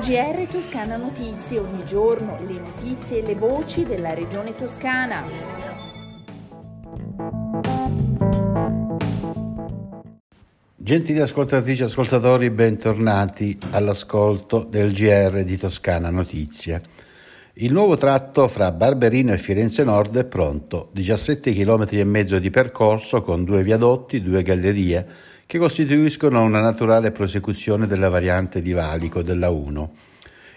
GR Toscana Notizie, ogni giorno le notizie e le voci della regione toscana. Gentili ascoltatrici e ascoltatori, bentornati all'ascolto del GR di Toscana Notizie. Il nuovo tratto fra Barberino e Firenze Nord è pronto, 17 km e mezzo di percorso con due viadotti, due gallerie, che costituiscono una naturale prosecuzione della variante di valico della 1.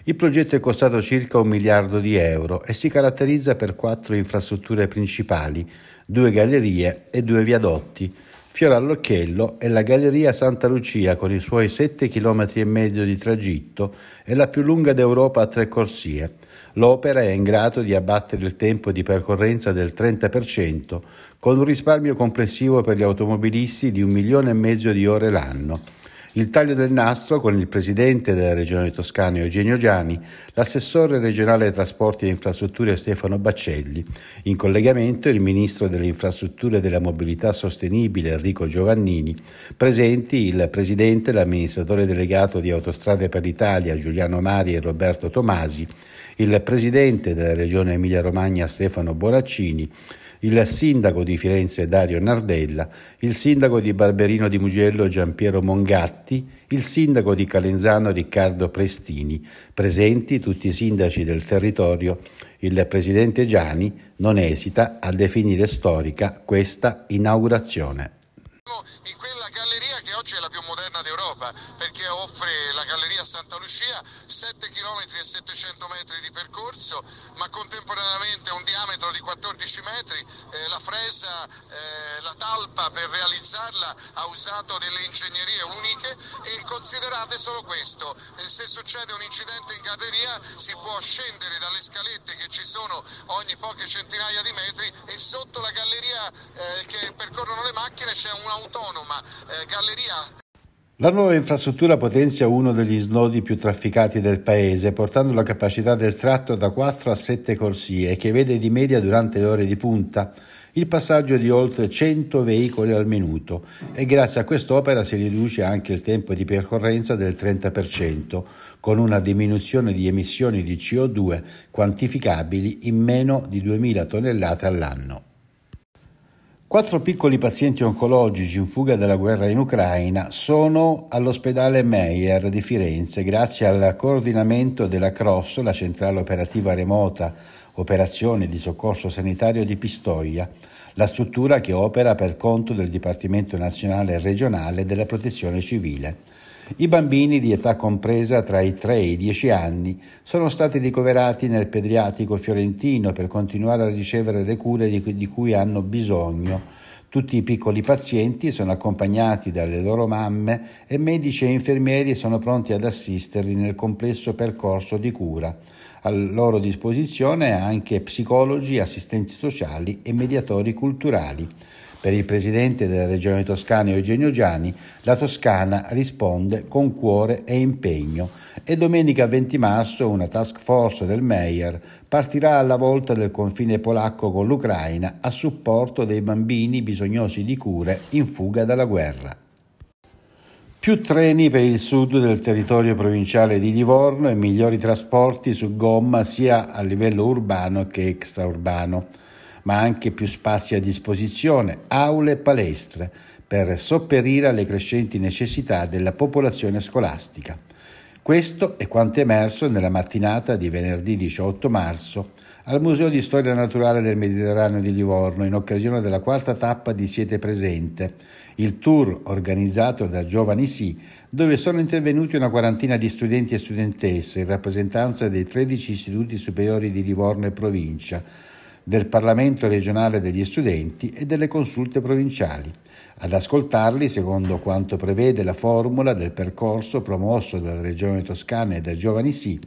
Il progetto è costato circa un miliardo di euro e si caratterizza per quattro infrastrutture principali, due gallerie e due viadotti. Fiore all'Occhiello è la Galleria Santa Lucia con i suoi 7 km e mezzo di tragitto è la più lunga d'Europa a tre corsie. L'opera è in grado di abbattere il tempo di percorrenza del 30%, con un risparmio complessivo per gli automobilisti di un milione e mezzo di ore l'anno. Il taglio del nastro con il presidente della regione toscana Eugenio Giani, l'assessore regionale ai trasporti e infrastrutture Stefano Baccelli, in collegamento il ministro delle infrastrutture e della mobilità sostenibile Enrico Giovannini, presenti il presidente e l'amministratore delegato di Autostrade per l'Italia Giuliano Mari e Roberto Tomasi, il presidente della regione Emilia-Romagna Stefano Bonaccini, il sindaco di Firenze Dario Nardella, il sindaco di Barberino di Mugello Giampiero Mongatti, il sindaco di Calenzano Riccardo Prestini, presenti tutti i sindaci del territorio. Il presidente Giani non esita a definire storica questa inaugurazione in quella galleria che oggi è la più moderna d'Europa perché offre la galleria Santa Lucia 7 km e 700 metri di percorso ma contemporaneamente un diametro di 14 metri, eh, la fresa, eh, la talpa per realizzarla ha usato delle ingegnerie uniche considerate solo questo, se succede un incidente in galleria si può scendere dalle scalette che ci sono ogni poche centinaia di metri e sotto la galleria eh, che percorrono le macchine c'è un autonoma eh, galleria. La nuova infrastruttura potenzia uno degli snodi più trafficati del paese, portando la capacità del tratto da 4 a 7 corsie, che vede di media durante le ore di punta il passaggio di oltre 100 veicoli al minuto e grazie a quest'opera si riduce anche il tempo di percorrenza del 30%, con una diminuzione di emissioni di CO2 quantificabili in meno di 2.000 tonnellate all'anno. Quattro piccoli pazienti oncologici in fuga dalla guerra in Ucraina sono all'ospedale Meyer di Firenze grazie al coordinamento della CROSS, la centrale operativa remota operazioni di soccorso sanitario di Pistoia, la struttura che opera per conto del Dipartimento nazionale e regionale della protezione civile. I bambini di età compresa tra i 3 e i 10 anni sono stati ricoverati nel pediatrico fiorentino per continuare a ricevere le cure di cui hanno bisogno. Tutti i piccoli pazienti sono accompagnati dalle loro mamme e medici e infermieri sono pronti ad assisterli nel complesso percorso di cura. A loro disposizione anche psicologi, assistenti sociali e mediatori culturali. Per il presidente della regione toscana Eugenio Giani, la Toscana risponde con cuore e impegno e domenica 20 marzo una task force del Meyer partirà alla volta del confine polacco con l'Ucraina a supporto dei bambini bisognosi di cure in fuga dalla guerra. Più treni per il sud del territorio provinciale di Livorno e migliori trasporti su gomma sia a livello urbano che extraurbano ma anche più spazi a disposizione, aule e palestre, per sopperire alle crescenti necessità della popolazione scolastica. Questo è quanto emerso nella mattinata di venerdì 18 marzo al Museo di Storia Naturale del Mediterraneo di Livorno in occasione della quarta tappa di Siete Presente, il tour organizzato da Giovani Sì, dove sono intervenuti una quarantina di studenti e studentesse in rappresentanza dei 13 istituti superiori di Livorno e provincia, del Parlamento regionale degli studenti e delle consulte provinciali. Ad ascoltarli, secondo quanto prevede la formula del percorso promosso dalla Regione Toscana e da Giovani Sì,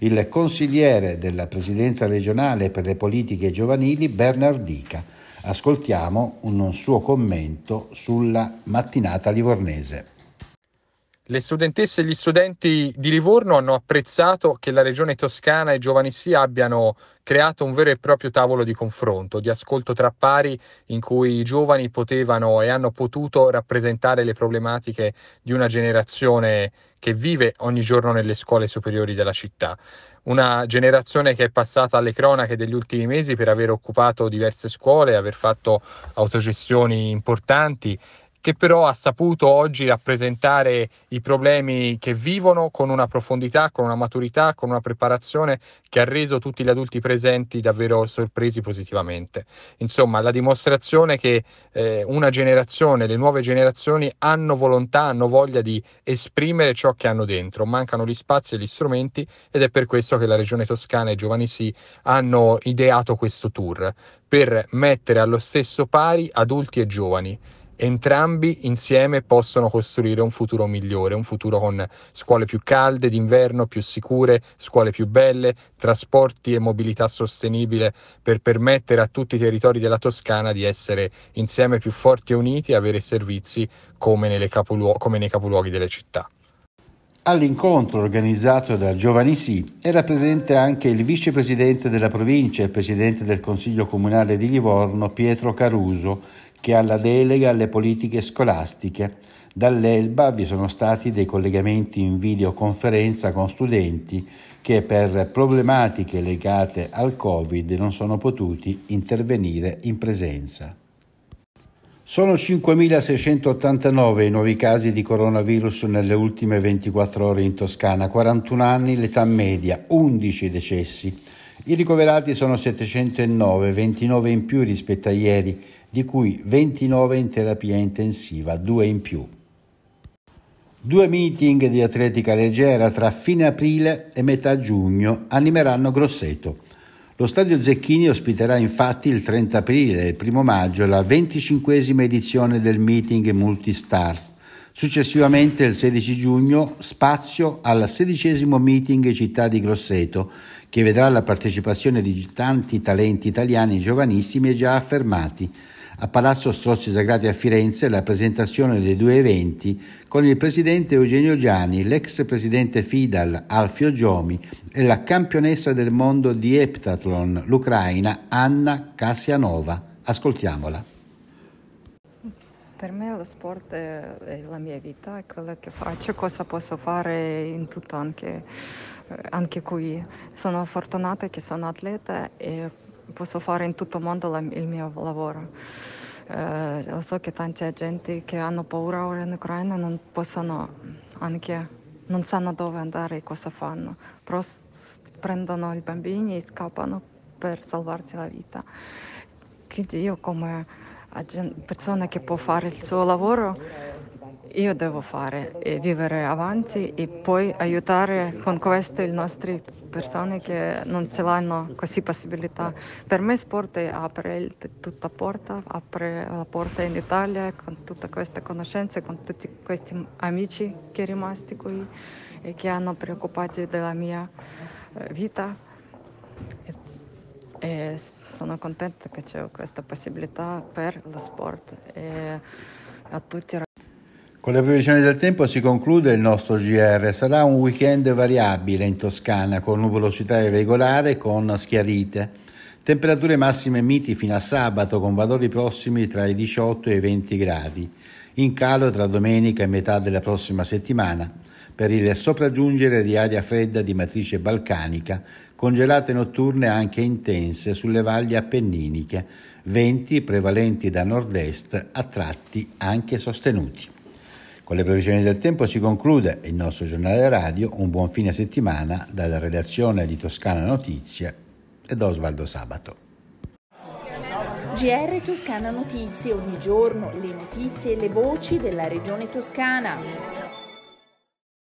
il consigliere della Presidenza regionale per le politiche giovanili Bernardica. Ascoltiamo un suo commento sulla mattinata livornese. Le studentesse e gli studenti di Livorno hanno apprezzato che la Regione Toscana e Giovani Sì abbiano creato un vero e proprio tavolo di confronto, di ascolto tra pari, in cui i giovani potevano e hanno potuto rappresentare le problematiche di una generazione che vive ogni giorno nelle scuole superiori della città. Una generazione che è passata alle cronache degli ultimi mesi per aver occupato diverse scuole, aver fatto autogestioni importanti che però ha saputo oggi rappresentare i problemi che vivono con una profondità, con una maturità, con una preparazione che ha reso tutti gli adulti presenti davvero sorpresi positivamente. Insomma, la dimostrazione che eh, una generazione, le nuove generazioni hanno volontà, hanno voglia di esprimere ciò che hanno dentro, mancano gli spazi e gli strumenti ed è per questo che la Regione Toscana e Giovani Sì hanno ideato questo tour per mettere allo stesso pari adulti e giovani Entrambi insieme possono costruire un futuro migliore, un futuro con scuole più calde d'inverno, più sicure, scuole più belle, trasporti e mobilità sostenibile per permettere a tutti i territori della Toscana di essere insieme più forti e uniti e avere servizi come, capoluo- come nei capoluoghi delle città. All'incontro organizzato da Giovani Sì era presente anche il vicepresidente della provincia e presidente del Consiglio Comunale di Livorno Pietro Caruso, che ha la delega alle politiche scolastiche. Dall'Elba vi sono stati dei collegamenti in videoconferenza con studenti che per problematiche legate al Covid non sono potuti intervenire in presenza. Sono 5.689 i nuovi casi di coronavirus nelle ultime 24 ore in Toscana, 41 anni l'età media, 11 decessi. I ricoverati sono 709, 29 in più rispetto a ieri, di cui 29 in terapia intensiva, 2 in più. Due meeting di atletica leggera tra fine aprile e metà giugno animeranno Grosseto. Lo stadio Zecchini ospiterà infatti il 30 aprile e il 1 maggio la 25esima edizione del meeting Multistar. Successivamente, il 16 giugno, spazio al sedicesimo meeting Città di Grosseto, che vedrà la partecipazione di tanti talenti italiani giovanissimi e già affermati a Palazzo Strozzi Sagrati a Firenze la presentazione dei due eventi con il presidente Eugenio Giani, l'ex presidente Fidal Alfio Giomi e la campionessa del mondo di Heptathlon, l'Ucraina Anna Kasianova. Ascoltiamola. Per me lo sport è la mia vita, è quello che faccio, cosa posso fare in tutto anche, eh, anche qui. Sono fortunata che sono atleta e posso fare in tutto il mondo il mio lavoro. Eh, so che tanti agenti che hanno paura ora in Ucraina non possono anche non sanno dove andare e cosa fanno, però prendono i bambini e scappano per salvarsi la vita. Quindi io come persona che può fare il suo lavoro io devo fare e vivere avanti e poi aiutare con questo le nostre persone che non ce l'hanno così possibilità. Per me sport apre tutta porta, apre la porta in Italia con tutte queste conoscenze, con tutti questi amici che sono rimasti qui e che hanno preoccupati della mia eh, vita. E, e sono contenta che c'è questa possibilità per lo sport e a tutti con le previsioni del tempo si conclude il nostro GR. Sarà un weekend variabile in Toscana, con nuvolosità irregolare con schiarite. Temperature massime miti fino a sabato, con valori prossimi tra i 18 e i 20 gradi. In calo tra domenica e metà della prossima settimana, per il sopraggiungere di aria fredda di matrice balcanica, congelate notturne anche intense sulle valli appenniniche, venti prevalenti da nord-est, a tratti anche sostenuti. Con le previsioni del tempo si conclude il nostro giornale radio. Un buon fine settimana dalla redazione di Toscana Notizie ed Osvaldo Sabato. GR Toscana Notizie, ogni giorno le notizie e le voci della regione toscana.